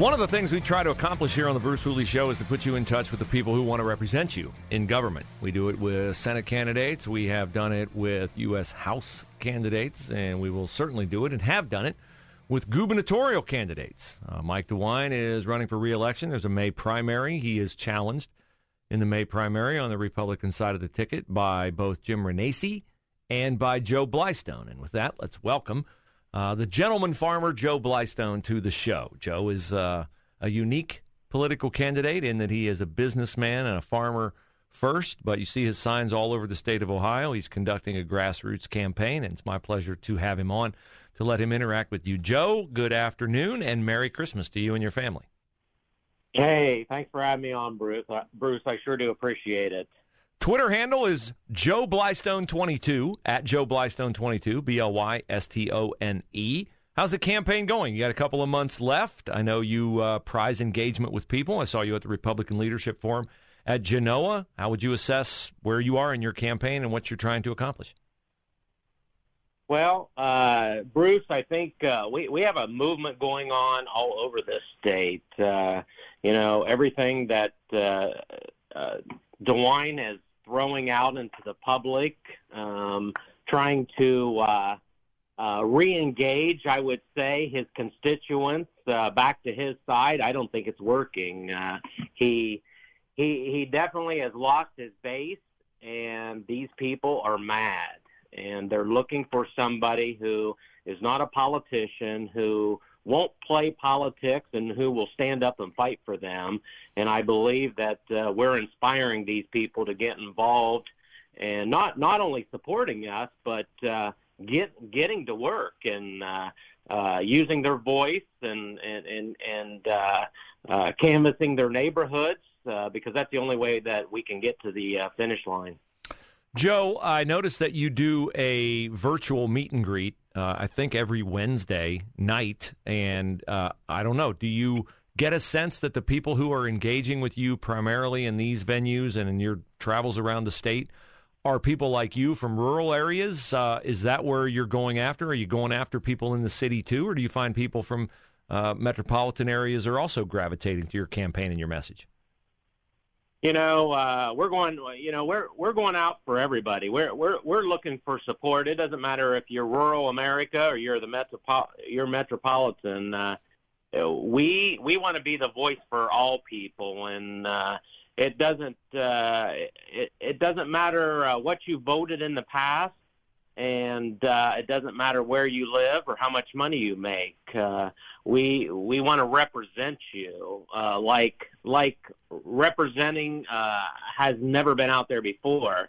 One of the things we try to accomplish here on the Bruce Hooley Show is to put you in touch with the people who want to represent you in government. We do it with Senate candidates. We have done it with U.S. House candidates, and we will certainly do it and have done it with gubernatorial candidates. Uh, Mike DeWine is running for reelection. There's a May primary. He is challenged in the May primary on the Republican side of the ticket by both Jim Renacci and by Joe Blystone. And with that, let's welcome uh, the gentleman farmer Joe Blystone to the show. Joe is uh, a unique political candidate in that he is a businessman and a farmer first, but you see his signs all over the state of Ohio. He's conducting a grassroots campaign, and it's my pleasure to have him on to let him interact with you. Joe, good afternoon and Merry Christmas to you and your family. Hey, thanks for having me on, Bruce. Bruce, I sure do appreciate it. Twitter handle is Joe Blystone22 at Joe Blystone22, B L Y S T O N E. How's the campaign going? You got a couple of months left. I know you uh, prize engagement with people. I saw you at the Republican Leadership Forum at Genoa. How would you assess where you are in your campaign and what you're trying to accomplish? Well, uh, Bruce, I think uh, we we have a movement going on all over this state. Uh, you know, everything that uh, uh, DeWine has throwing out into the public, um, trying to uh, uh, re-engage, I would say, his constituents uh, back to his side. I don't think it's working. Uh, he he he definitely has lost his base, and these people are mad, and they're looking for somebody who is not a politician who won't play politics and who will stand up and fight for them. And I believe that uh, we're inspiring these people to get involved and not not only supporting us, but uh, get getting to work and uh, uh, using their voice and and and, and uh, uh, canvassing their neighborhoods uh, because that's the only way that we can get to the uh, finish line. Joe, I noticed that you do a virtual meet and greet uh, I think every Wednesday night. And uh, I don't know, do you get a sense that the people who are engaging with you primarily in these venues and in your travels around the state are people like you from rural areas? Uh, is that where you're going after? Are you going after people in the city too, or do you find people from uh, metropolitan areas are also gravitating to your campaign and your message? You know, uh, we're going. You know, we're we're going out for everybody. We're we're we're looking for support. It doesn't matter if you're rural America or you're the metropo- you're metropolitan. Uh, we we want to be the voice for all people, and uh, it doesn't uh, it it doesn't matter uh, what you voted in the past and uh, it doesn't matter where you live or how much money you make. Uh, we we want to represent you uh, like like representing uh, has never been out there before.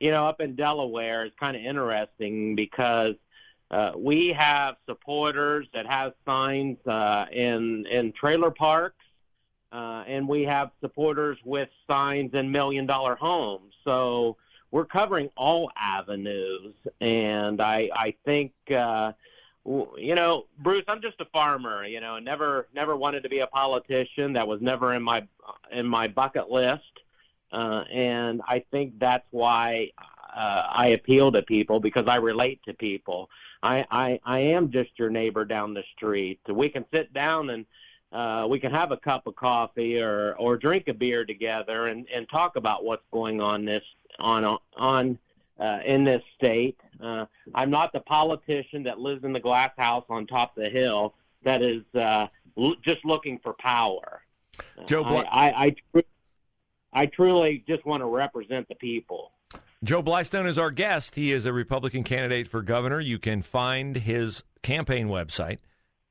You know, up in Delaware, it's kind of interesting because uh, we have supporters that have signs uh, in in trailer parks, uh, and we have supporters with signs in million dollar homes. So we're covering all avenues, and I I think uh, you know Bruce, I'm just a farmer. You know, never never wanted to be a politician. That was never in my in my bucket list, uh, and I think that's why uh, I appeal to people because I relate to people. I, I I am just your neighbor down the street. We can sit down and uh, we can have a cup of coffee or or drink a beer together and and talk about what's going on this on on uh, in this state. Uh, I'm not the politician that lives in the glass house on top of the hill that is uh, l- just looking for power. Joe, I, I, I, I truly just want to represent the people. Joe Blystone is our guest. He is a Republican candidate for governor. You can find his campaign website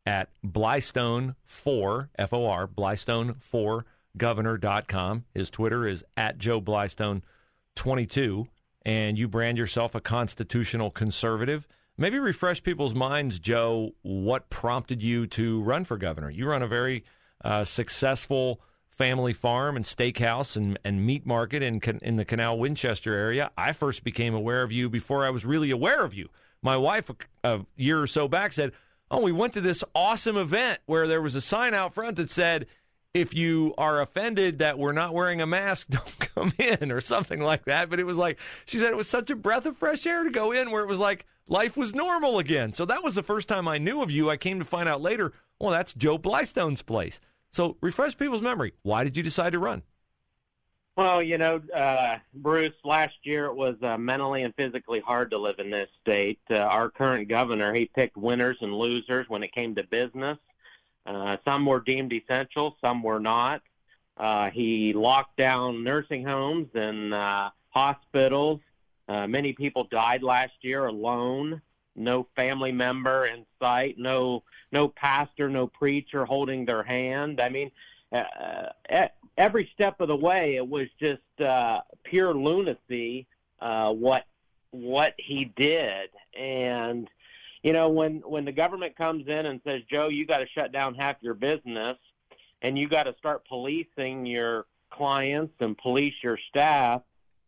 at Blystone4, F O R, Blystone4governor.com. His Twitter is at Joe Blystone22. And you brand yourself a constitutional conservative. Maybe refresh people's minds, Joe, what prompted you to run for governor? You run a very uh, successful family farm and steakhouse and, and meat market in, in the Canal Winchester area. I first became aware of you before I was really aware of you. My wife, a, a year or so back, said, Oh, we went to this awesome event where there was a sign out front that said, if you are offended that we're not wearing a mask, don't come in or something like that. But it was like, she said it was such a breath of fresh air to go in where it was like life was normal again. So that was the first time I knew of you. I came to find out later, well, that's Joe Blystone's place. So refresh people's memory. Why did you decide to run? Well, you know, uh, Bruce, last year it was uh, mentally and physically hard to live in this state. Uh, our current governor, he picked winners and losers when it came to business. Uh, some were deemed essential, some were not. Uh, he locked down nursing homes and uh, hospitals. Uh, many people died last year alone. No family member in sight. No, no pastor, no preacher holding their hand. I mean, uh, every step of the way, it was just uh, pure lunacy. Uh, what what he did, and you know, when when the government comes in and says, "Joe, you got to shut down half your business, and you got to start policing your clients and police your staff,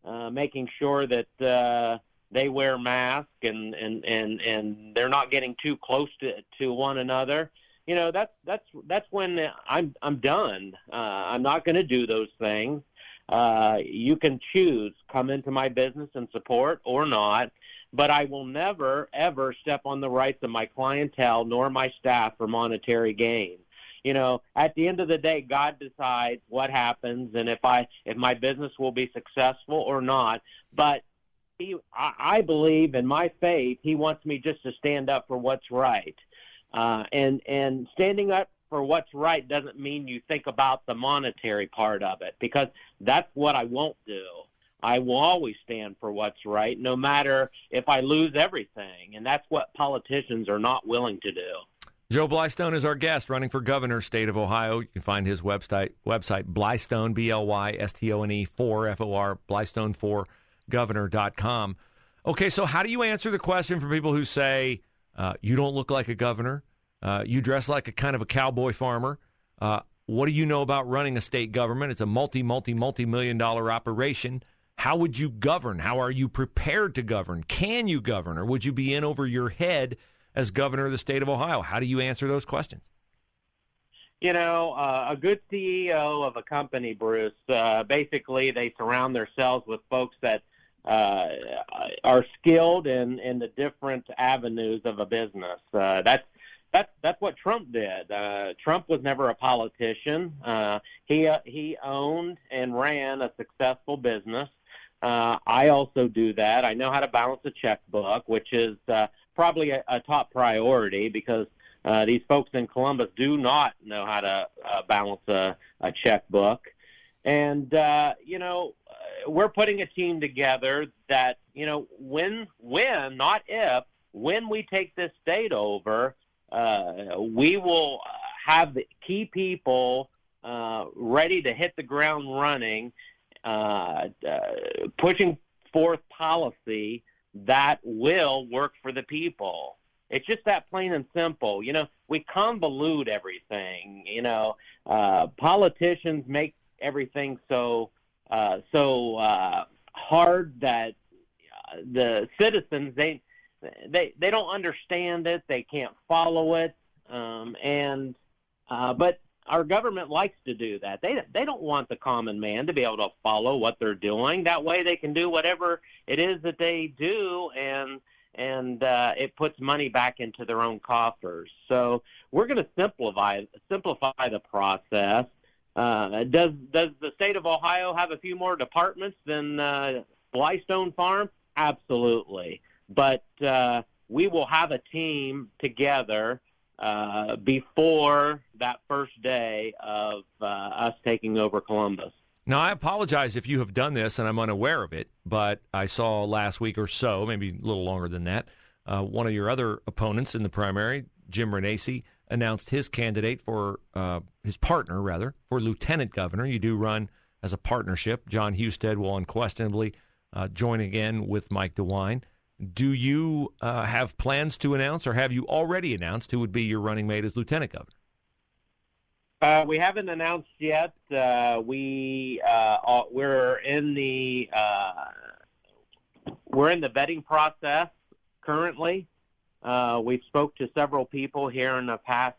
uh, making sure that uh, they wear masks and and and and they're not getting too close to to one another." You know, that's that's that's when I'm I'm done. Uh, I'm not going to do those things. Uh, you can choose come into my business and support or not but I will never, ever step on the rights of my clientele nor my staff for monetary gain. You know, at the end of the day, God decides what happens and if I, if my business will be successful or not. But he, I, I believe in my faith, he wants me just to stand up for what's right. Uh, and, and standing up for what's right doesn't mean you think about the monetary part of it because that's what I won't do. I will always stand for what's right, no matter if I lose everything. And that's what politicians are not willing to do. Joe Blystone is our guest, running for governor, state of Ohio. You can find his website, website Blystone, B L Y S T O N E, 4 F O R, Blystone4 governor.com. Okay, so how do you answer the question for people who say, uh, you don't look like a governor, uh, you dress like a kind of a cowboy farmer? Uh, what do you know about running a state government? It's a multi, multi, multi million dollar operation. How would you govern? How are you prepared to govern? Can you govern? Or would you be in over your head as governor of the state of Ohio? How do you answer those questions? You know, uh, a good CEO of a company, Bruce, uh, basically they surround themselves with folks that uh, are skilled in, in the different avenues of a business. Uh, that's that's that's what Trump did. Uh, Trump was never a politician. Uh, he uh, he owned and ran a successful business. Uh, I also do that. I know how to balance a checkbook, which is uh, probably a, a top priority because uh, these folks in Columbus do not know how to uh, balance a, a checkbook. And, uh, you know, uh, we're putting a team together that, you know, when, when, not if, when we take this state over, uh, we will have the key people uh, ready to hit the ground running uh, uh, pushing forth policy that will work for the people. It's just that plain and simple. You know, we convolute everything. You know, uh, politicians make everything so uh, so uh, hard that uh, the citizens they they they don't understand it. They can't follow it. Um, and uh, but our government likes to do that. They they don't want the common man to be able to follow what they're doing. That way, they can do whatever it is that they do, and and uh, it puts money back into their own coffers. So we're going to simplify simplify the process. Uh, does does the state of Ohio have a few more departments than uh, Blystone Farm? Absolutely, but uh, we will have a team together uh, before that first day of uh, us taking over Columbus. Now, I apologize if you have done this and I'm unaware of it, but I saw last week or so, maybe a little longer than that, uh, one of your other opponents in the primary, Jim Renacci, announced his candidate for uh, his partner, rather, for lieutenant governor. You do run as a partnership. John Husted will unquestionably uh, join again with Mike DeWine. Do you uh, have plans to announce, or have you already announced who would be your running mate as lieutenant governor? Uh, we haven't announced yet. Uh, we uh, we're in the uh, we're in the vetting process currently. Uh, we've spoke to several people here in the past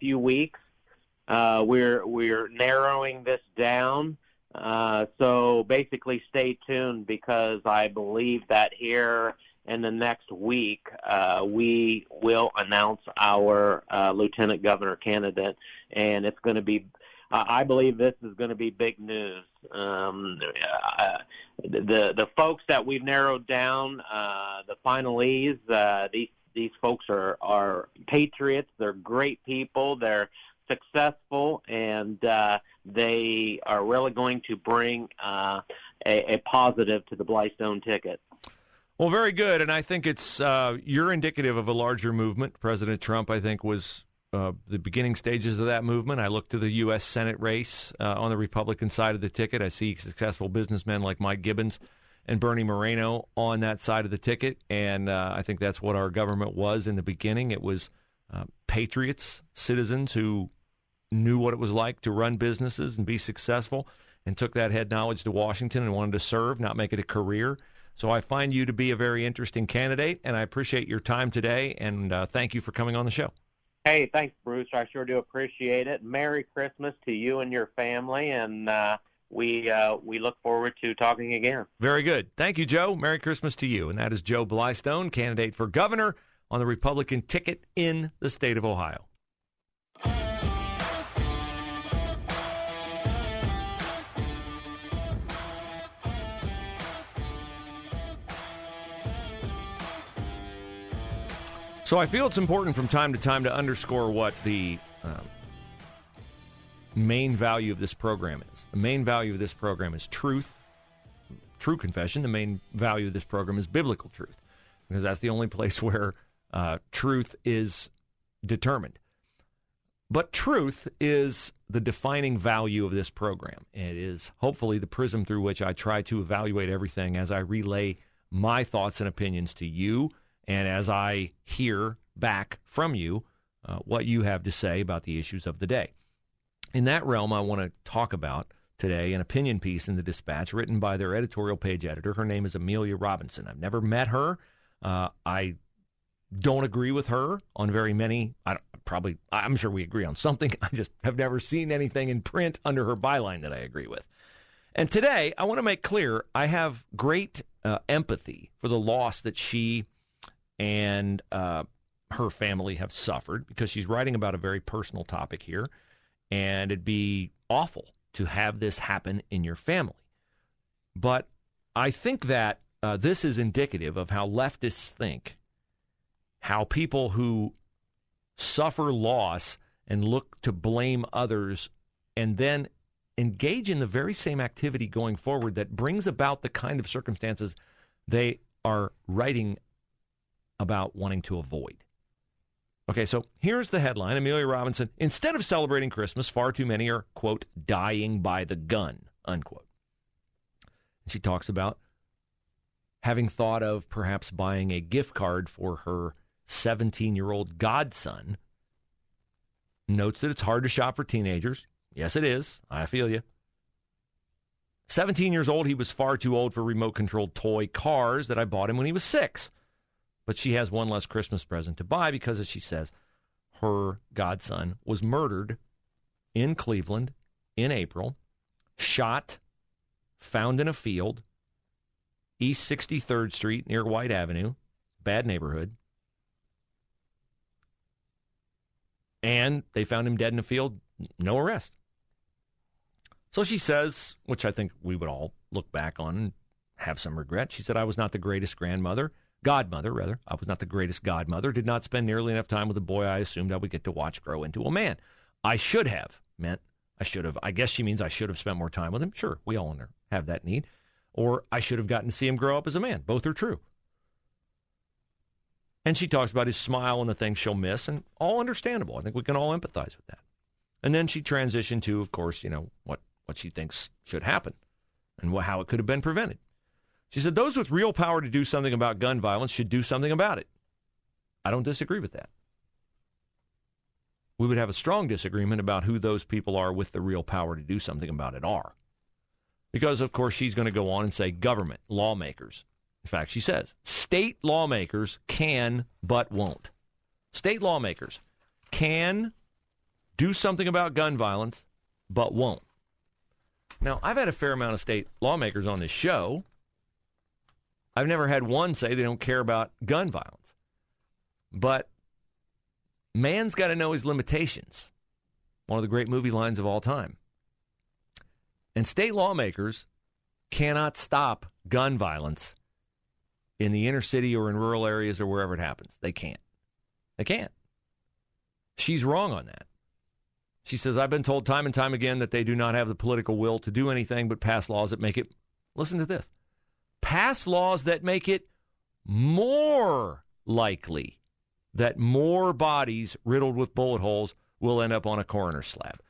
few weeks. we're we're narrowing this down. So basically, stay tuned because I believe that here in the next week, uh, we will announce our uh, lieutenant governor candidate, and it's going to be. Uh, I believe this is going to be big news. Um, uh, the the folks that we've narrowed down, uh, the finalees, uh, these these folks are are patriots. They're great people. They're successful, and uh, they are really going to bring uh, a, a positive to the Blystone ticket. Well, very good, and I think it's uh, you're indicative of a larger movement. President Trump, I think, was uh, the beginning stages of that movement. I look to the U.S. Senate race uh, on the Republican side of the ticket. I see successful businessmen like Mike Gibbons and Bernie Moreno on that side of the ticket, and uh, I think that's what our government was in the beginning. It was uh, patriots, citizens who knew what it was like to run businesses and be successful, and took that head knowledge to Washington and wanted to serve, not make it a career. So I find you to be a very interesting candidate, and I appreciate your time today, and uh, thank you for coming on the show. Hey, thanks, Bruce. I sure do appreciate it. Merry Christmas to you and your family, and uh, we uh, we look forward to talking again. Very good. Thank you, Joe. Merry Christmas to you. And that is Joe Blystone, candidate for governor on the Republican ticket in the state of Ohio. So I feel it's important from time to time to underscore what the um, main value of this program is. The main value of this program is truth, true confession. The main value of this program is biblical truth, because that's the only place where uh, truth is determined. But truth is the defining value of this program. It is hopefully the prism through which I try to evaluate everything as I relay my thoughts and opinions to you and as I hear back from you uh, what you have to say about the issues of the day. In that realm, I want to talk about today an opinion piece in the Dispatch written by their editorial page editor. Her name is Amelia Robinson. I've never met her. Uh, I don't agree with her on very many. I probably, I'm sure we agree on something. I just have never seen anything in print under her byline that I agree with. And today, I want to make clear I have great uh, empathy for the loss that she and uh, her family have suffered because she's writing about a very personal topic here. And it'd be awful to have this happen in your family. But I think that uh, this is indicative of how leftists think, how people who suffer loss and look to blame others and then engage in the very same activity going forward that brings about the kind of circumstances they are writing about wanting to avoid. Okay, so here's the headline Amelia Robinson. Instead of celebrating Christmas, far too many are, quote, dying by the gun, unquote. She talks about having thought of perhaps buying a gift card for her 17 year old godson. Notes that it's hard to shop for teenagers. Yes, it is. I feel you. 17 years old, he was far too old for remote controlled toy cars that I bought him when he was six. But she has one less Christmas present to buy because, as she says, her godson was murdered in Cleveland in April, shot, found in a field, East 63rd Street near White Avenue, bad neighborhood. And they found him dead in a field, no arrest. So she says, which I think we would all look back on and have some regret. She said, I was not the greatest grandmother godmother, rather. I was not the greatest godmother, did not spend nearly enough time with the boy I assumed I would get to watch grow into a man. I should have meant I should have. I guess she means I should have spent more time with him. Sure, we all have that need. Or I should have gotten to see him grow up as a man. Both are true. And she talks about his smile and the things she'll miss, and all understandable. I think we can all empathize with that. And then she transitioned to, of course, you know, what, what she thinks should happen and what, how it could have been prevented. She said, Those with real power to do something about gun violence should do something about it. I don't disagree with that. We would have a strong disagreement about who those people are with the real power to do something about it are. Because, of course, she's going to go on and say government, lawmakers, in fact, she says state lawmakers can but won't. State lawmakers can do something about gun violence but won't. Now, I've had a fair amount of state lawmakers on this show. I've never had one say they don't care about gun violence. But man's got to know his limitations. One of the great movie lines of all time. And state lawmakers cannot stop gun violence in the inner city or in rural areas or wherever it happens. They can't. They can't. She's wrong on that. She says, I've been told time and time again that they do not have the political will to do anything but pass laws that make it, listen to this, pass laws that make it more likely that more bodies riddled with bullet holes will end up on a coroner's slab.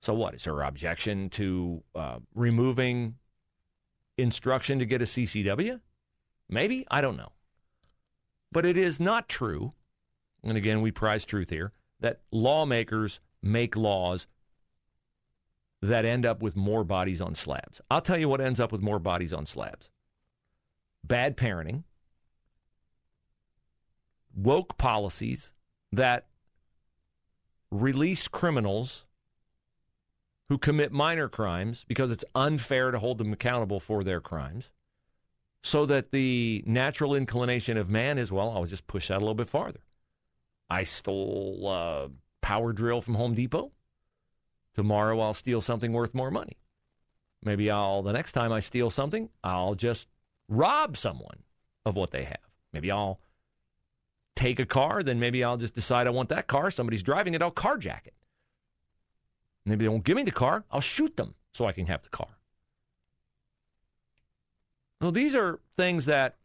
So, what is her objection to uh, removing instruction to get a CCW? Maybe? I don't know. But it is not true, and again, we prize truth here, that lawmakers make laws that end up with more bodies on slabs. I'll tell you what ends up with more bodies on slabs bad parenting, woke policies that release criminals who commit minor crimes because it's unfair to hold them accountable for their crimes so that the natural inclination of man is, well, I'll just push that a little bit farther. I stole a power drill from Home Depot. Tomorrow I'll steal something worth more money. Maybe I'll, the next time I steal something, I'll just rob someone of what they have. Maybe I'll take a car, then maybe I'll just decide I want that car. Somebody's driving it, I'll carjack it. Maybe they won't give me the car, I'll shoot them so I can have the car. Well, these are things that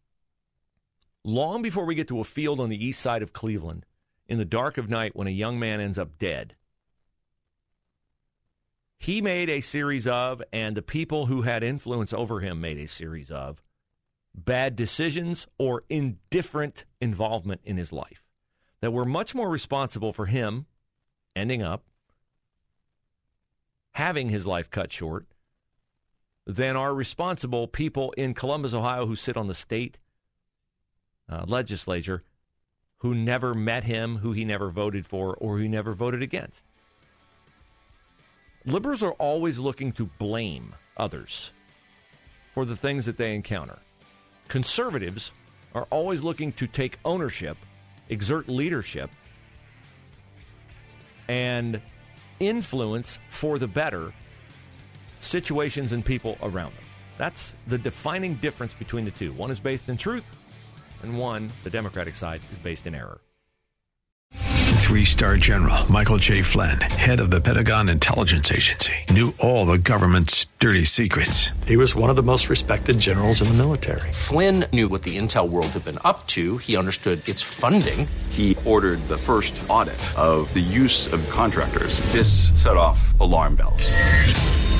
long before we get to a field on the east side of Cleveland, in the dark of night when a young man ends up dead, he made a series of, and the people who had influence over him made a series of, bad decisions or indifferent involvement in his life that were much more responsible for him ending up having his life cut short than are responsible people in Columbus, Ohio, who sit on the state uh, legislature who never met him, who he never voted for, or who never voted against. Liberals are always looking to blame others for the things that they encounter. Conservatives are always looking to take ownership, exert leadership, and influence for the better situations and people around them. That's the defining difference between the two. One is based in truth, and one, the Democratic side, is based in error. Three star general Michael J. Flynn, head of the Pentagon Intelligence Agency, knew all the government's dirty secrets. He was one of the most respected generals in the military. Flynn knew what the intel world had been up to, he understood its funding. He ordered the first audit of the use of contractors. This set off alarm bells.